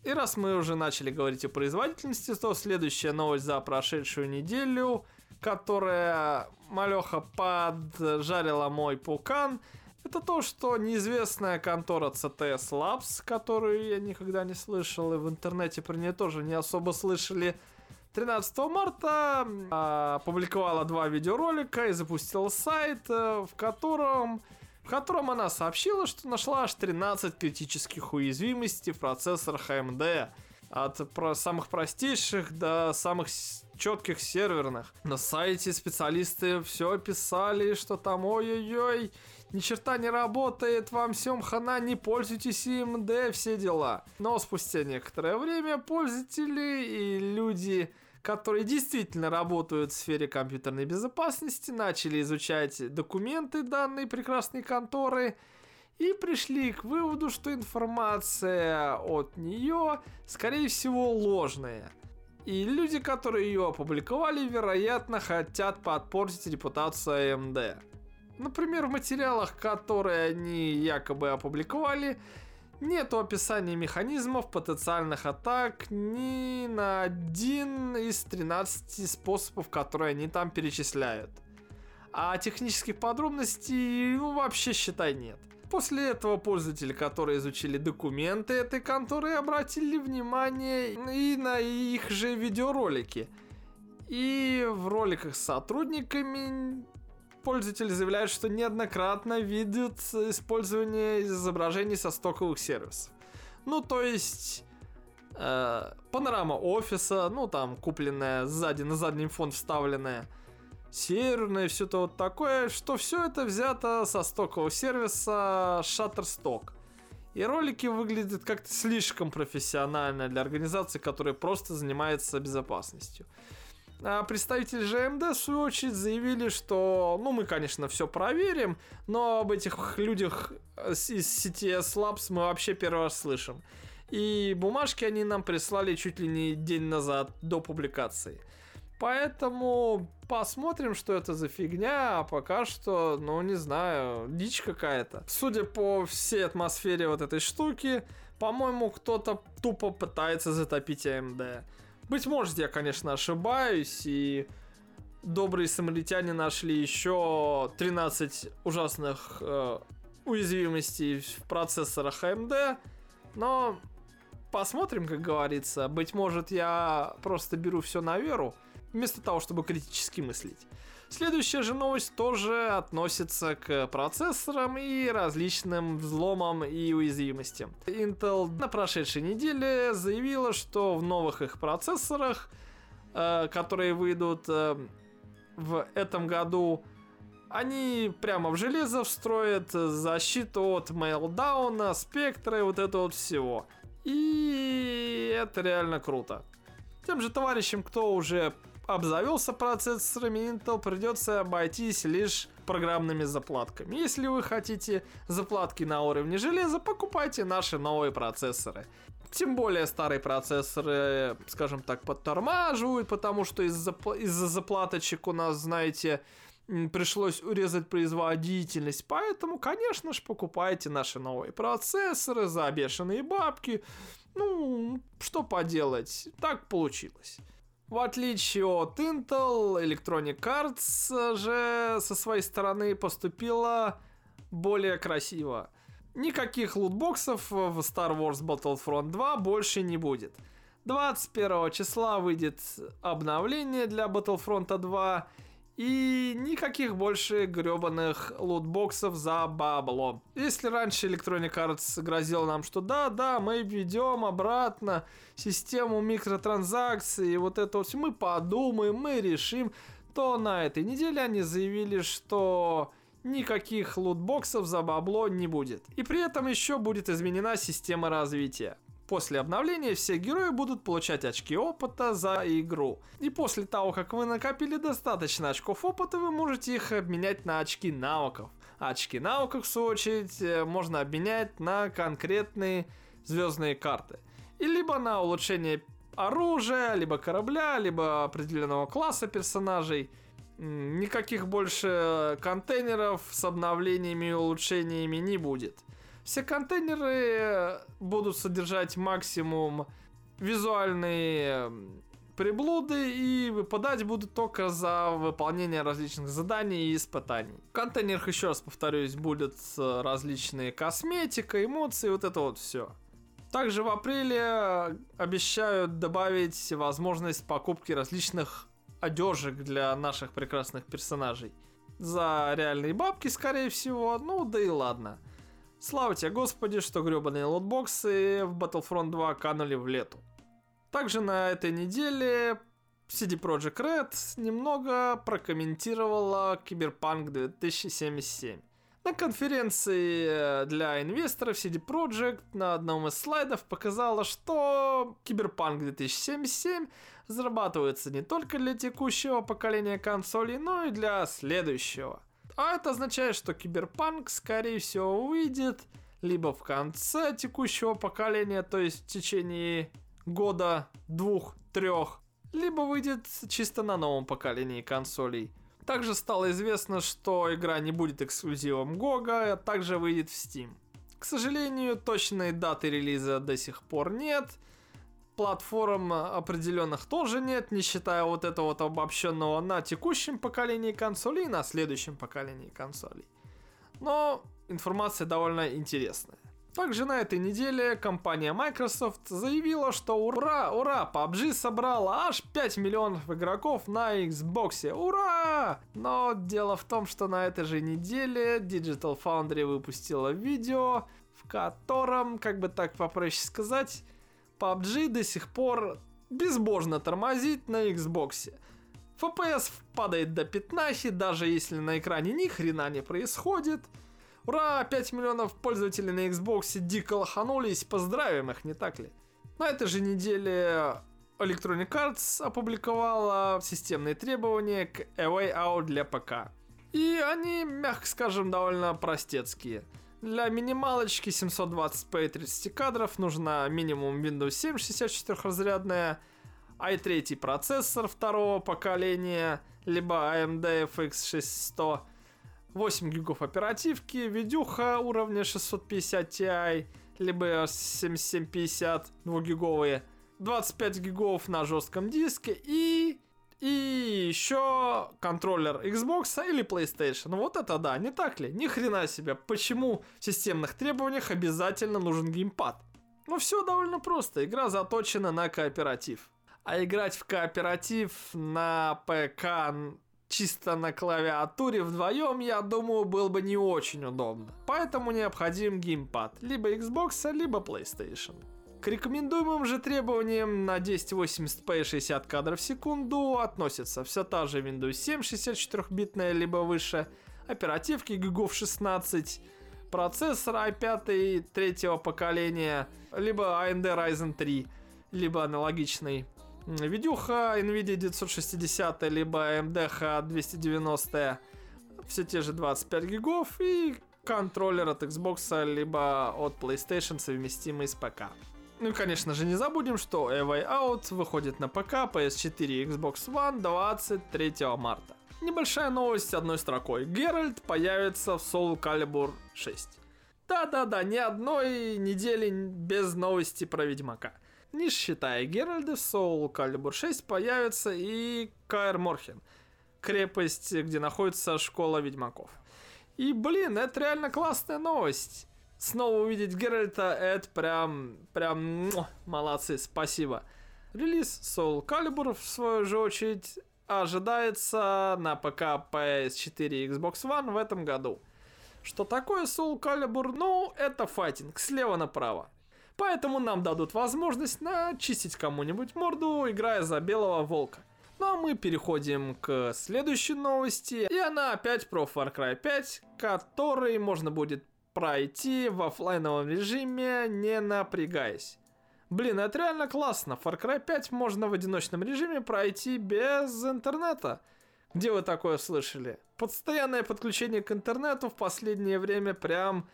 A: И раз мы уже начали говорить о производительности, то следующая новость за прошедшую неделю, которая малеха поджарила мой пукан, это то, что неизвестная контора CTS Labs, которую я никогда не слышал, и в интернете про нее тоже не особо слышали, 13 марта опубликовала два видеоролика и запустила сайт, э, в котором в котором она сообщила, что нашла аж 13 критических уязвимостей в процессорах AMD. От про самых простейших до самых четких серверных. На сайте специалисты все описали, что там ой-ой-ой, ни черта не работает, вам всем хана, не пользуйтесь AMD, все дела. Но спустя некоторое время пользователи и люди которые действительно работают в сфере компьютерной безопасности, начали изучать документы данной прекрасной конторы и пришли к выводу, что информация от нее, скорее всего, ложная. И люди, которые ее опубликовали, вероятно, хотят подпортить репутацию AMD. Например, в материалах, которые они якобы опубликовали, Нету описания механизмов потенциальных атак ни на один из 13 способов, которые они там перечисляют. А технических подробностей ну, вообще считай нет. После этого пользователи, которые изучили документы этой конторы, обратили внимание и на их же видеоролики. И в роликах с сотрудниками пользователи заявляют, что неоднократно видят использование изображений со стоковых сервисов. Ну, то есть э, панорама офиса, ну, там, купленная сзади, на задний фон вставленная, серверная, все то вот такое, что все это взято со стокового сервиса Shutterstock. И ролики выглядят как-то слишком профессионально для организации, которая просто занимается безопасностью. А представители ЖМД, в свою очередь, заявили, что, ну, мы, конечно, все проверим, но об этих людях из CTS Labs мы вообще первый раз слышим. И бумажки они нам прислали чуть ли не день назад, до публикации. Поэтому посмотрим, что это за фигня, а пока что, ну, не знаю, дичь какая-то. Судя по всей атмосфере вот этой штуки, по-моему, кто-то тупо пытается затопить AMD. Быть может, я, конечно, ошибаюсь, и добрые самаритяне нашли еще 13 ужасных э, уязвимостей в процессорах AMD, но посмотрим, как говорится. Быть может, я просто беру все на веру, вместо того, чтобы критически мыслить. Следующая же новость тоже относится к процессорам и различным взломам и уязвимостям. Intel на прошедшей неделе заявила, что в новых их процессорах, э, которые выйдут э, в этом году, они прямо в железо встроят защиту от мейлдауна, спектра и вот это вот всего. И это реально круто. Тем же товарищам, кто уже обзавелся процессорами Intel, придется обойтись лишь программными заплатками. Если вы хотите заплатки на уровне железа, покупайте наши новые процессоры. Тем более старые процессоры, скажем так, подтормаживают, потому что из-за из заплаточек у нас, знаете, пришлось урезать производительность. Поэтому, конечно же, покупайте наши новые процессоры за бешеные бабки. Ну, что поделать, так получилось. В отличие от Intel, Electronic Arts же со своей стороны поступила более красиво. Никаких лутбоксов в Star Wars Battlefront 2 больше не будет. 21 числа выйдет обновление для Battlefront 2 и никаких больше гребаных лутбоксов за бабло. Если раньше Electronic Arts грозил нам, что да, да, мы введем обратно систему микротранзакций, вот это вот все, мы подумаем, мы решим, то на этой неделе они заявили, что никаких лутбоксов за бабло не будет. И при этом еще будет изменена система развития. После обновления все герои будут получать очки опыта за игру. И после того, как вы накопили достаточно очков опыта, вы можете их обменять на очки навыков. Очки навыков, в свою очередь, э, можно обменять на конкретные звездные карты. И либо на улучшение оружия, либо корабля, либо определенного класса персонажей. Никаких больше контейнеров с обновлениями и улучшениями не будет. Все контейнеры будут содержать максимум визуальные приблуды и выпадать будут только за выполнение различных заданий и испытаний. В контейнерах, еще раз повторюсь, будет различные косметика, эмоции, вот это вот все. Также в апреле обещают добавить возможность покупки различных одежек для наших прекрасных персонажей. За реальные бабки, скорее всего, ну да и ладно. Слава тебе, Господи, что гребаные лотбоксы в Battlefront 2 канули в лету. Также на этой неделе CD Projekt Red немного прокомментировала Киберпанк 2077. На конференции для инвесторов CD Projekt на одном из слайдов показала, что Киберпанк 2077 разрабатывается не только для текущего поколения консолей, но и для следующего – а это означает, что Киберпанк, скорее всего, выйдет либо в конце текущего поколения, то есть в течение года, двух, трех, либо выйдет чисто на новом поколении консолей. Также стало известно, что игра не будет эксклюзивом GOG, а также выйдет в Steam. К сожалению, точной даты релиза до сих пор нет – платформ определенных тоже нет, не считая вот этого вот обобщенного на текущем поколении консолей и на следующем поколении консолей. Но информация довольно интересная. Также на этой неделе компания Microsoft заявила, что ура, ура, PUBG собрала аж 5 миллионов игроков на Xbox. Ура! Но дело в том, что на этой же неделе Digital Foundry выпустила видео, в котором, как бы так попроще сказать, PUBG до сих пор безбожно тормозит на Xbox. FPS падает до 15, даже если на экране ни хрена не происходит. Ура, 5 миллионов пользователей на Xbox дико лоханулись, поздравим их, не так ли? На этой же неделе Electronic Arts опубликовала системные требования к A Way Out для ПК. И они, мягко скажем, довольно простецкие – для минималочки 720p 30 кадров нужна минимум Windows 7 64-разрядная, i3 процессор второго поколения, либо AMD FX 600, 8 гигов оперативки, видюха уровня 650 Ti, либо 7750 2 гиговые, 25 гигов на жестком диске и и еще контроллер Xbox или PlayStation. Вот это да, не так ли? Ни хрена себе. Почему в системных требованиях обязательно нужен геймпад? Ну все довольно просто. Игра заточена на кооператив. А играть в кооператив на ПК чисто на клавиатуре вдвоем, я думаю, было бы не очень удобно. Поэтому необходим геймпад. Либо Xbox, либо PlayStation. К рекомендуемым же требованиям на 1080p 60 кадров в секунду относятся все та же Windows 7 64-битная, либо выше, оперативки гигов 16, процессор i5 третьего поколения, либо AMD Ryzen 3, либо аналогичный. Видюха NVIDIA 960, либо AMD 290, все те же 25 гигов и контроллер от Xbox, либо от PlayStation, совместимый с ПК. Ну конечно же, не забудем, что A Way Out выходит на ПК, PS4 и Xbox One 23 марта. Небольшая новость одной строкой. Геральт появится в Soul Calibur 6. Да-да-да, ни одной недели без новости про Ведьмака. Не считая Геральда, в Soul Calibur 6 появится и Каэр Морхен, крепость, где находится школа ведьмаков. И, блин, это реально классная новость снова увидеть Геральта, это прям, прям, молодцы, спасибо. Релиз Soul Calibur, в свою же очередь, ожидается на ПК, PS4 и Xbox One в этом году. Что такое Soul Calibur? Ну, это файтинг, слева направо. Поэтому нам дадут возможность начистить кому-нибудь морду, играя за белого волка. Ну а мы переходим к следующей новости. И она опять про Far Cry 5, который можно будет пройти в офлайновом режиме, не напрягаясь. Блин, это реально классно. Far Cry 5 можно в одиночном режиме пройти без интернета. Где вы такое слышали? Постоянное подключение к интернету в последнее время прям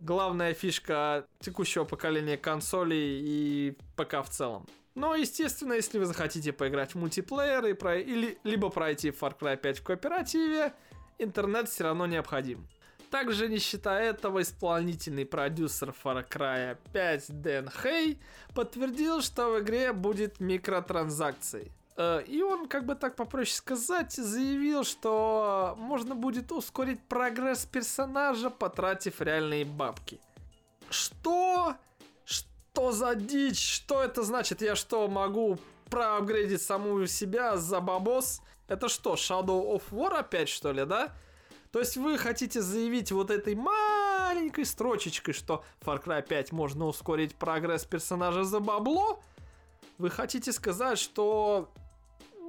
A: главная фишка текущего поколения консолей и ПК в целом. Но, естественно, если вы захотите поиграть в мультиплеер и про... или либо пройти Far Cry 5 в кооперативе, интернет все равно необходим. Также, не считая этого, исполнительный продюсер Far Cry 5 Дэн Хей подтвердил, что в игре будет микротранзакции. Э, и он, как бы так попроще сказать, заявил, что можно будет ускорить прогресс персонажа, потратив реальные бабки. Что? Что за дичь? Что это значит? Я что, могу проапгрейдить саму себя за бабос? Это что, Shadow of War опять, что ли, да? То есть вы хотите заявить вот этой маленькой строчечкой, что Far Cry 5 можно ускорить прогресс персонажа за бабло? Вы хотите сказать, что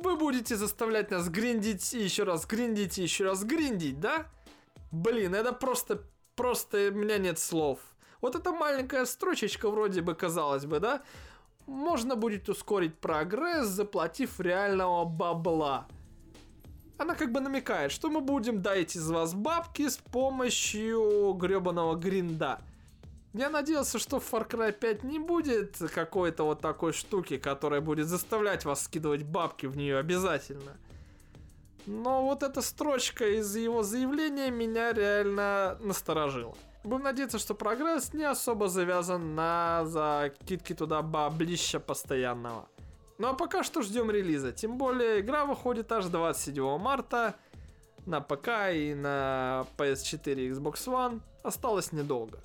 A: вы будете заставлять нас гриндить и еще раз гриндить и еще раз гриндить, да? Блин, это просто, просто у меня нет слов. Вот эта маленькая строчечка вроде бы казалось бы, да? Можно будет ускорить прогресс, заплатив реального бабла она как бы намекает, что мы будем дать из вас бабки с помощью гребаного гринда. Я надеялся, что в Far Cry 5 не будет какой-то вот такой штуки, которая будет заставлять вас скидывать бабки в нее обязательно. Но вот эта строчка из его заявления меня реально насторожила. Будем надеяться, что прогресс не особо завязан на закидки туда баблища постоянного. Ну а пока что ждем релиза. Тем более игра выходит аж 27 марта на ПК и на PS4 и Xbox One. Осталось недолго.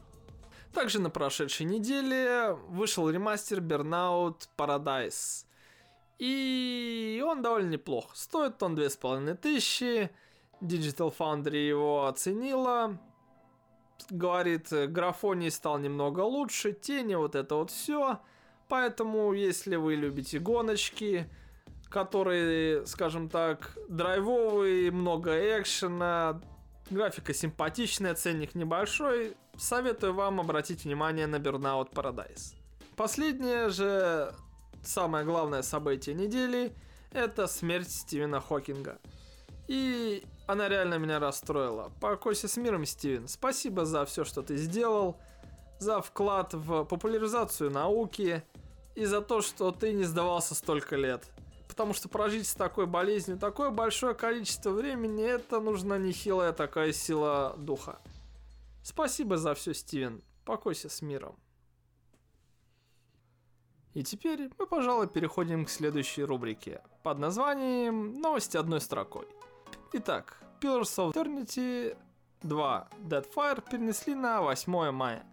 A: Также на прошедшей неделе вышел ремастер Burnout Paradise. И он довольно неплох. Стоит он 2500. Digital Foundry его оценила. Говорит, графоний стал немного лучше, тени, вот это вот все. Поэтому, если вы любите гоночки, которые, скажем так, драйвовые, много экшена, графика симпатичная, ценник небольшой, советую вам обратить внимание на Burnout Paradise. Последнее же, самое главное событие недели, это смерть Стивена Хокинга. И она реально меня расстроила. Покойся с миром, Стивен. Спасибо за все, что ты сделал, за вклад в популяризацию науки, и за то, что ты не сдавался столько лет. Потому что прожить с такой болезнью такое большое количество времени, это нужна нехилая такая сила духа. Спасибо за все, Стивен. Покойся с миром. И теперь мы, пожалуй, переходим к следующей рубрике под названием «Новости одной строкой». Итак, Pillars of Eternity 2 Deadfire перенесли на 8 мая.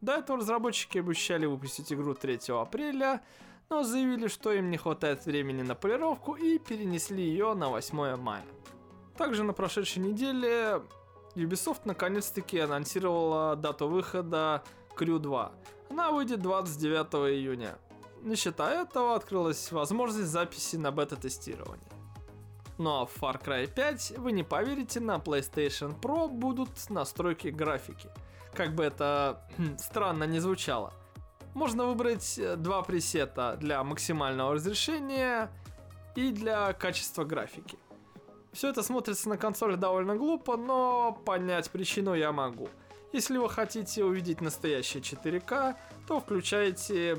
A: До этого разработчики обещали выпустить игру 3 апреля, но заявили, что им не хватает времени на полировку и перенесли ее на 8 мая. Также на прошедшей неделе Ubisoft наконец-таки анонсировала дату выхода Crew 2. Она выйдет 29 июня. Не считая этого, открылась возможность записи на бета-тестирование. Ну а в Far Cry 5, вы не поверите, на PlayStation Pro будут настройки графики. Как бы это хм, странно не звучало. Можно выбрать э, два пресета для максимального разрешения и для качества графики. Все это смотрится на консоли довольно глупо, но понять причину я могу. Если вы хотите увидеть настоящее 4К, то включайте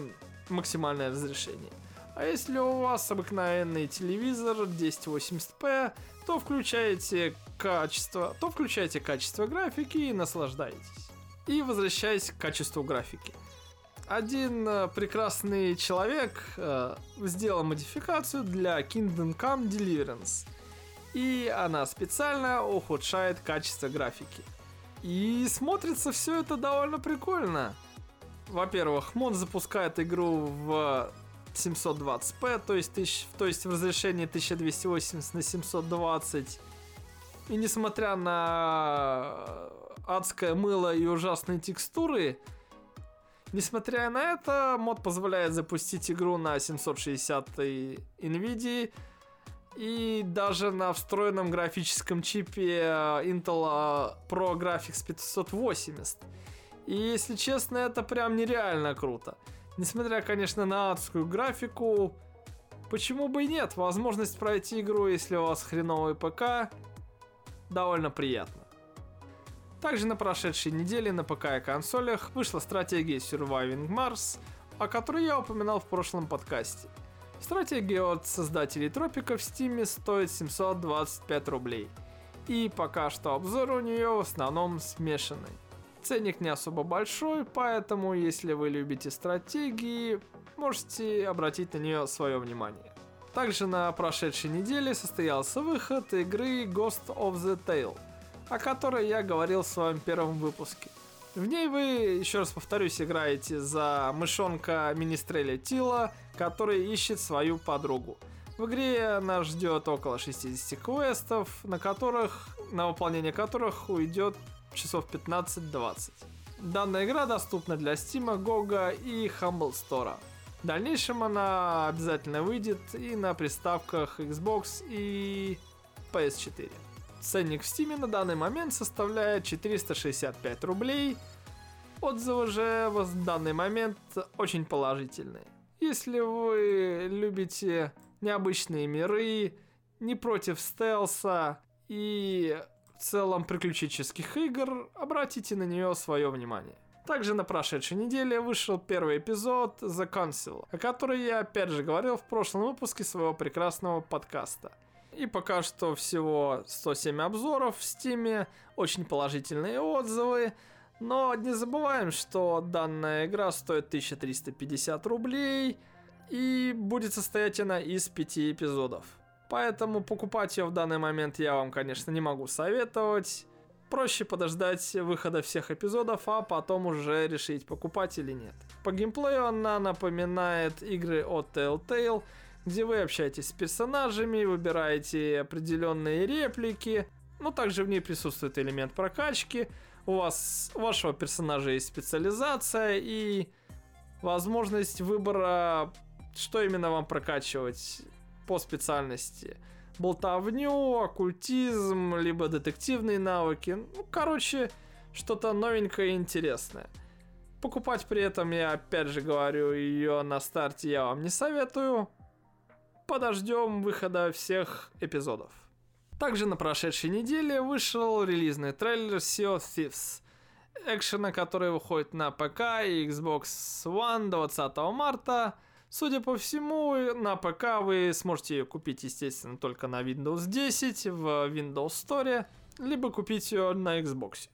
A: максимальное разрешение. А если у вас обыкновенный телевизор 1080p, то включаете качество, то включайте качество графики и наслаждайтесь. И возвращаясь к качеству графики. Один э, прекрасный человек э, сделал модификацию для Kingdom Come Deliverance. И она специально ухудшает качество графики. И смотрится все это довольно прикольно. Во-первых, мод запускает игру в 720p, то есть, тысяч, то есть в разрешении 1280 на 720. И несмотря на адское мыло и ужасные текстуры, несмотря на это, мод позволяет запустить игру на 760 NVIDIA и даже на встроенном графическом чипе Intel Pro Graphics 580. И если честно, это прям нереально круто. Несмотря, конечно, на адскую графику, почему бы и нет? Возможность пройти игру, если у вас хреновый ПК, довольно приятно. Также на прошедшей неделе на ПК и консолях вышла стратегия Surviving Mars, о которой я упоминал в прошлом подкасте. Стратегия от создателей Тропика в Steam стоит 725 рублей. И пока что обзор у нее в основном смешанный. Ценник не особо большой, поэтому если вы любите стратегии, можете обратить на нее свое внимание. Также на прошедшей неделе состоялся выход игры Ghost of the Tale, о которой я говорил в своем первом выпуске. В ней вы, еще раз повторюсь, играете за мышонка Министреля Тила, который ищет свою подругу. В игре нас ждет около 60 квестов, на которых, на выполнение которых уйдет часов 15-20. Данная игра доступна для Steam, GOG и Humble Store. В дальнейшем она обязательно выйдет и на приставках Xbox и PS4. Ценник в Steam на данный момент составляет 465 рублей. Отзывы же в данный момент очень положительные. Если вы любите необычные миры, не против стелса и в целом приключенческих игр, обратите на нее свое внимание. Также на прошедшей неделе вышел первый эпизод The Council, о которой я опять же говорил в прошлом выпуске своего прекрасного подкаста. И пока что всего 107 обзоров в стиме, очень положительные отзывы, но не забываем, что данная игра стоит 1350 рублей и будет состоять она из 5 эпизодов. Поэтому покупать ее в данный момент я вам, конечно, не могу советовать. Проще подождать выхода всех эпизодов, а потом уже решить, покупать или нет. По геймплею она напоминает игры от Telltale, где вы общаетесь с персонажами, выбираете определенные реплики, но также в ней присутствует элемент прокачки. У вас у вашего персонажа есть специализация и возможность выбора, что именно вам прокачивать по специальности. Болтовню, оккультизм, либо детективные навыки. Ну, короче, что-то новенькое и интересное. Покупать при этом, я опять же говорю, ее на старте я вам не советую. Подождем выхода всех эпизодов. Также на прошедшей неделе вышел релизный трейлер Sea of Thieves. Экшена, который выходит на ПК и Xbox One 20 марта – Судя по всему, на ПК вы сможете ее купить, естественно, только на Windows 10 в Windows Store, либо купить ее на Xbox.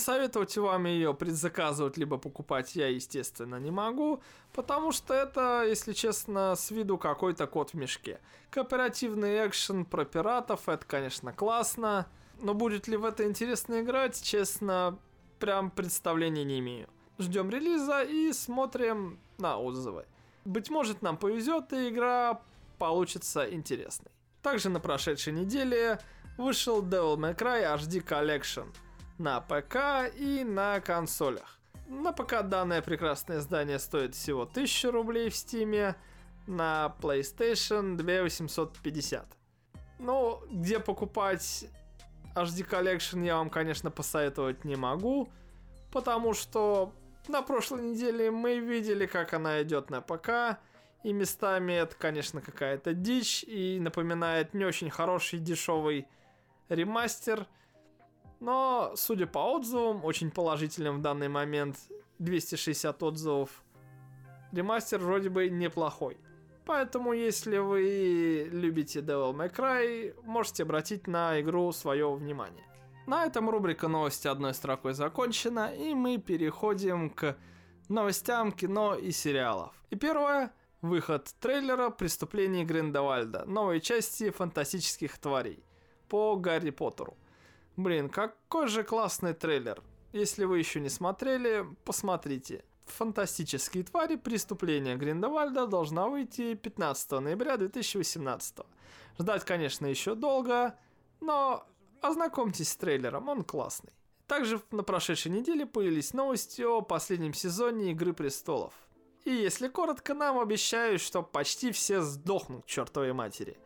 A: Советовать вам ее предзаказывать либо покупать я, естественно, не могу, потому что это, если честно, с виду какой-то кот в мешке. Кооперативный экшен про пиратов, это, конечно, классно, но будет ли в это интересно играть, честно, прям представления не имею. Ждем релиза и смотрим на отзывы. Быть может, нам повезет, и игра получится интересной. Также на прошедшей неделе вышел Devil May Cry HD Collection на ПК и на консолях. На ПК данное прекрасное издание стоит всего 1000 рублей в Стиме, на PlayStation 2850. Ну, где покупать HD Collection я вам, конечно, посоветовать не могу, потому что на прошлой неделе мы видели, как она идет на ПК, и местами это, конечно, какая-то дичь, и напоминает не очень хороший дешевый ремастер. Но, судя по отзывам, очень положительным в данный момент, 260 отзывов, ремастер вроде бы неплохой. Поэтому, если вы любите Devil May Cry, можете обратить на игру свое внимание. На этом рубрика новости одной строкой закончена, и мы переходим к новостям кино и сериалов. И первое – выход трейлера «Преступление Гриндевальда», новой части фантастических тварей по Гарри Поттеру. Блин, какой же классный трейлер. Если вы еще не смотрели, посмотрите. Фантастические твари преступления Гриндевальда должна выйти 15 ноября 2018. Ждать, конечно, еще долго, но Ознакомьтесь с трейлером, он классный. Также на прошедшей неделе появились новости о последнем сезоне Игры Престолов. И если коротко, нам обещают, что почти все сдохнут к чертовой матери.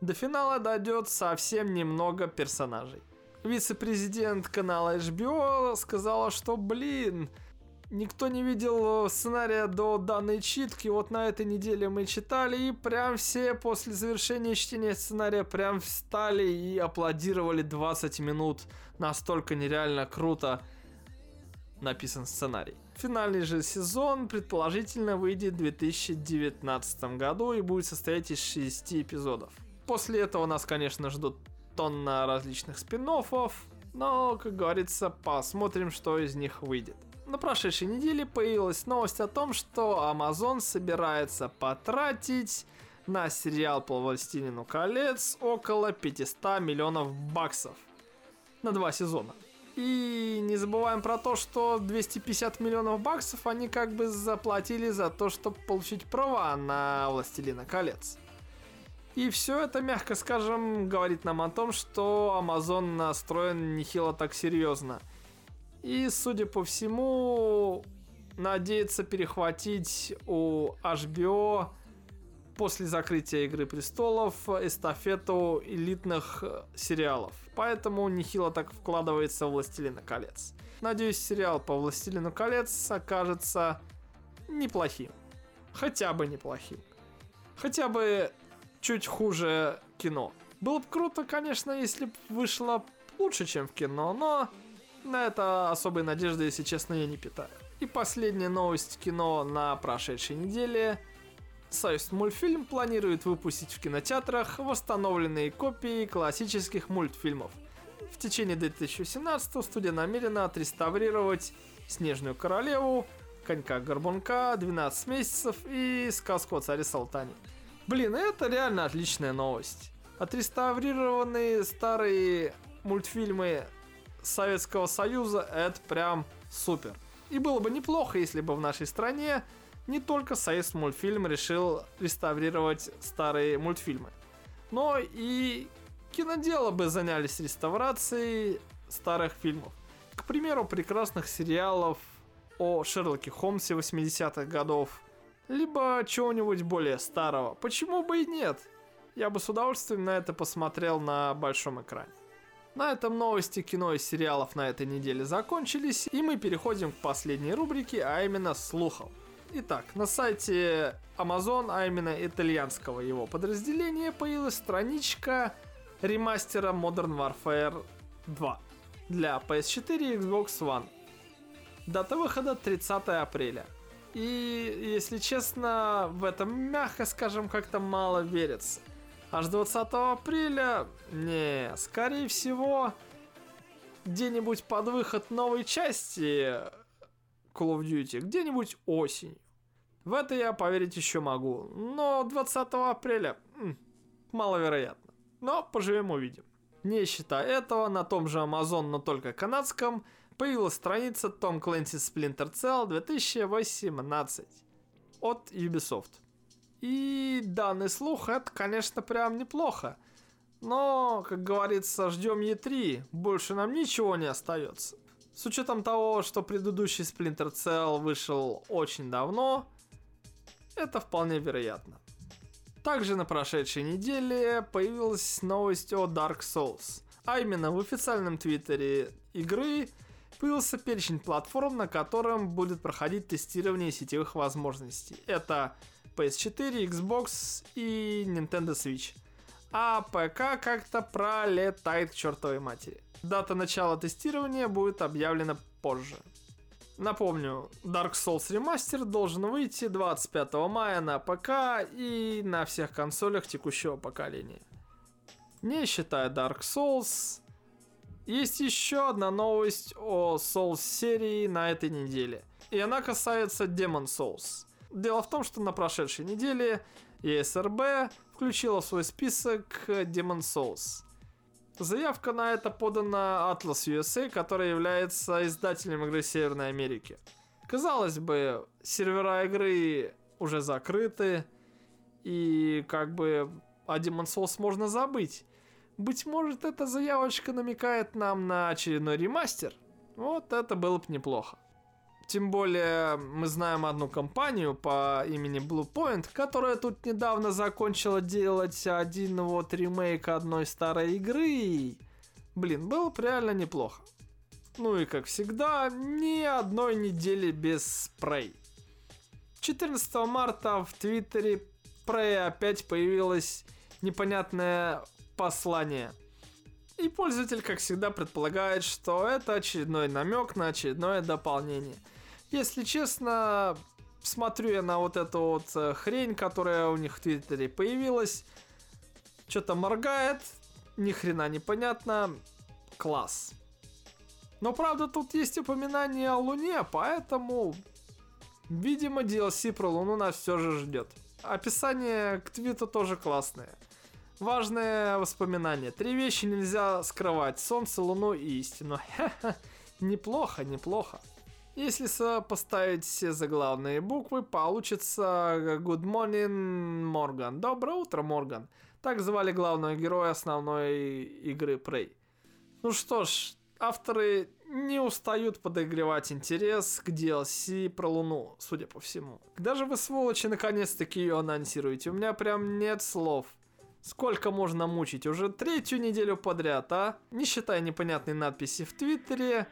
A: До финала дойдет совсем немного персонажей. Вице-президент канала HBO сказала, что, блин, Никто не видел сценария до данной читки. Вот на этой неделе мы читали, и прям все после завершения чтения сценария прям встали и аплодировали 20 минут. Настолько нереально круто написан сценарий. Финальный же сезон предположительно выйдет в 2019 году и будет состоять из 6 эпизодов. После этого нас, конечно, ждут тонна различных спин но, как говорится, посмотрим, что из них выйдет. На прошедшей неделе появилась новость о том, что Amazon собирается потратить на сериал по «Властелину колец» около 500 миллионов баксов на два сезона. И не забываем про то, что 250 миллионов баксов они как бы заплатили за то, чтобы получить права на «Властелина колец». И все это, мягко скажем, говорит нам о том, что Amazon настроен нехило так серьезно – и, судя по всему, надеется перехватить у HBO после закрытия Игры Престолов эстафету элитных э, сериалов. Поэтому нехило так вкладывается в Властелина колец. Надеюсь, сериал по Властелину колец окажется неплохим. Хотя бы неплохим. Хотя бы чуть хуже кино. Было бы круто, конечно, если бы вышло лучше, чем в кино, но на это особой надежды, если честно, я не питаю. И последняя новость кино на прошедшей неделе. Союз мультфильм планирует выпустить в кинотеатрах восстановленные копии классических мультфильмов. В течение 2017 студия намерена отреставрировать «Снежную королеву», «Конька-горбунка», «12 месяцев» и «Сказку о царе Салтане». Блин, это реально отличная новость. Отреставрированные старые мультфильмы Советского Союза, это прям супер. И было бы неплохо, если бы в нашей стране не только Союз мультфильм решил реставрировать старые мультфильмы, но и киноделы бы занялись реставрацией старых фильмов. К примеру, прекрасных сериалов о Шерлоке Холмсе 80-х годов, либо чего-нибудь более старого. Почему бы и нет? Я бы с удовольствием на это посмотрел на большом экране. На этом новости кино и сериалов на этой неделе закончились, и мы переходим к последней рубрике, а именно слухов. Итак, на сайте Amazon, а именно итальянского его подразделения, появилась страничка ремастера Modern Warfare 2 для PS4 и Xbox One. Дата выхода 30 апреля. И, если честно, в этом, мягко скажем, как-то мало верится. Аж 20 апреля? Не, скорее всего, где-нибудь под выход новой части Call of Duty, где-нибудь осенью. В это я поверить еще могу, но 20 апреля м, маловероятно. Но поживем увидим. Не считая этого, на том же Amazon, но только канадском, появилась страница Tom Clancy's Splinter Cell 2018 от Ubisoft. И данный слух, это, конечно, прям неплохо. Но, как говорится, ждем E3, больше нам ничего не остается. С учетом того, что предыдущий Splinter Cell вышел очень давно, это вполне вероятно. Также на прошедшей неделе появилась новость о Dark Souls. А именно в официальном твиттере игры появился перечень платформ, на котором будет проходить тестирование сетевых возможностей. Это PS4, Xbox и Nintendo Switch. А ПК как-то пролетает к чертовой матери. Дата начала тестирования будет объявлена позже. Напомню, Dark Souls Remaster должен выйти 25 мая на ПК и на всех консолях текущего поколения. Не считая Dark Souls, есть еще одна новость о Souls серии на этой неделе. И она касается Demon Souls. Дело в том, что на прошедшей неделе ESRB включила в свой список Demon Souls. Заявка на это подана Atlas USA, который является издателем игры Северной Америки. Казалось бы, сервера игры уже закрыты, и как бы о Demon Souls можно забыть. Быть может, эта заявочка намекает нам на очередной ремастер? Вот это было бы неплохо. Тем более, мы знаем одну компанию по имени Bluepoint, которая тут недавно закончила делать один вот ремейк одной старой игры. Блин, было бы реально неплохо. Ну и как всегда, ни одной недели без спрей. 14 марта в Твиттере Prey опять появилось непонятное послание. И пользователь, как всегда, предполагает, что это очередной намек на очередное дополнение – если честно, смотрю я на вот эту вот э, хрень, которая у них в Твиттере появилась. Что-то моргает, ни хрена непонятно. Класс. Но правда тут есть упоминание о Луне, поэтому, видимо, DLC про Луну нас все же ждет. Описание к твиту тоже классное. Важное воспоминание. Три вещи нельзя скрывать. Солнце, Луну и истину. Неплохо, неплохо. Если сопоставить все заглавные буквы, получится Good Morning Morgan. Доброе утро, Морган. Так звали главного героя основной игры Prey. Ну что ж, авторы не устают подогревать интерес к DLC про Луну, судя по всему. Даже вы, сволочи, наконец-таки ее анонсируете. У меня прям нет слов. Сколько можно мучить? Уже третью неделю подряд, а? Не считая непонятной надписи в Твиттере,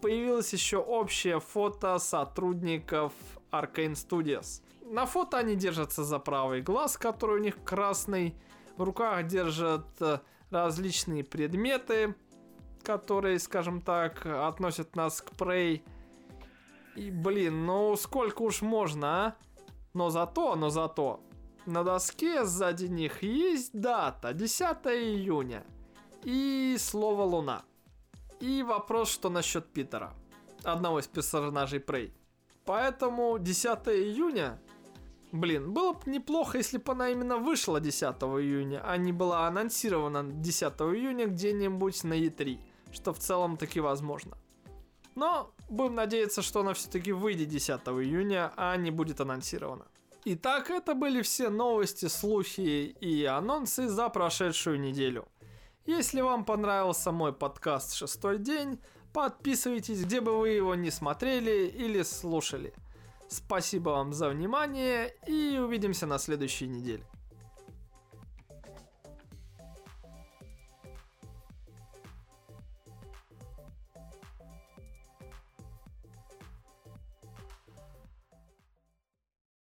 A: появилось еще общее фото сотрудников Arcane Studios. На фото они держатся за правый глаз, который у них красный. В руках держат э, различные предметы, которые, скажем так, относят нас к Prey. И, блин, ну сколько уж можно, а? Но зато, но зато, на доске сзади них есть дата, 10 июня. И слово Луна. И вопрос, что насчет Питера, одного из персонажей Prey. Поэтому 10 июня, блин, было бы неплохо, если бы она именно вышла 10 июня, а не была анонсирована 10 июня где-нибудь на E3, что в целом таки возможно. Но будем надеяться, что она все-таки выйдет 10 июня, а не будет анонсирована. Итак, это были все новости, слухи и анонсы за прошедшую неделю – если вам понравился мой подкаст «Шестой день», подписывайтесь, где бы вы его не смотрели или слушали. Спасибо вам за внимание и увидимся на следующей неделе.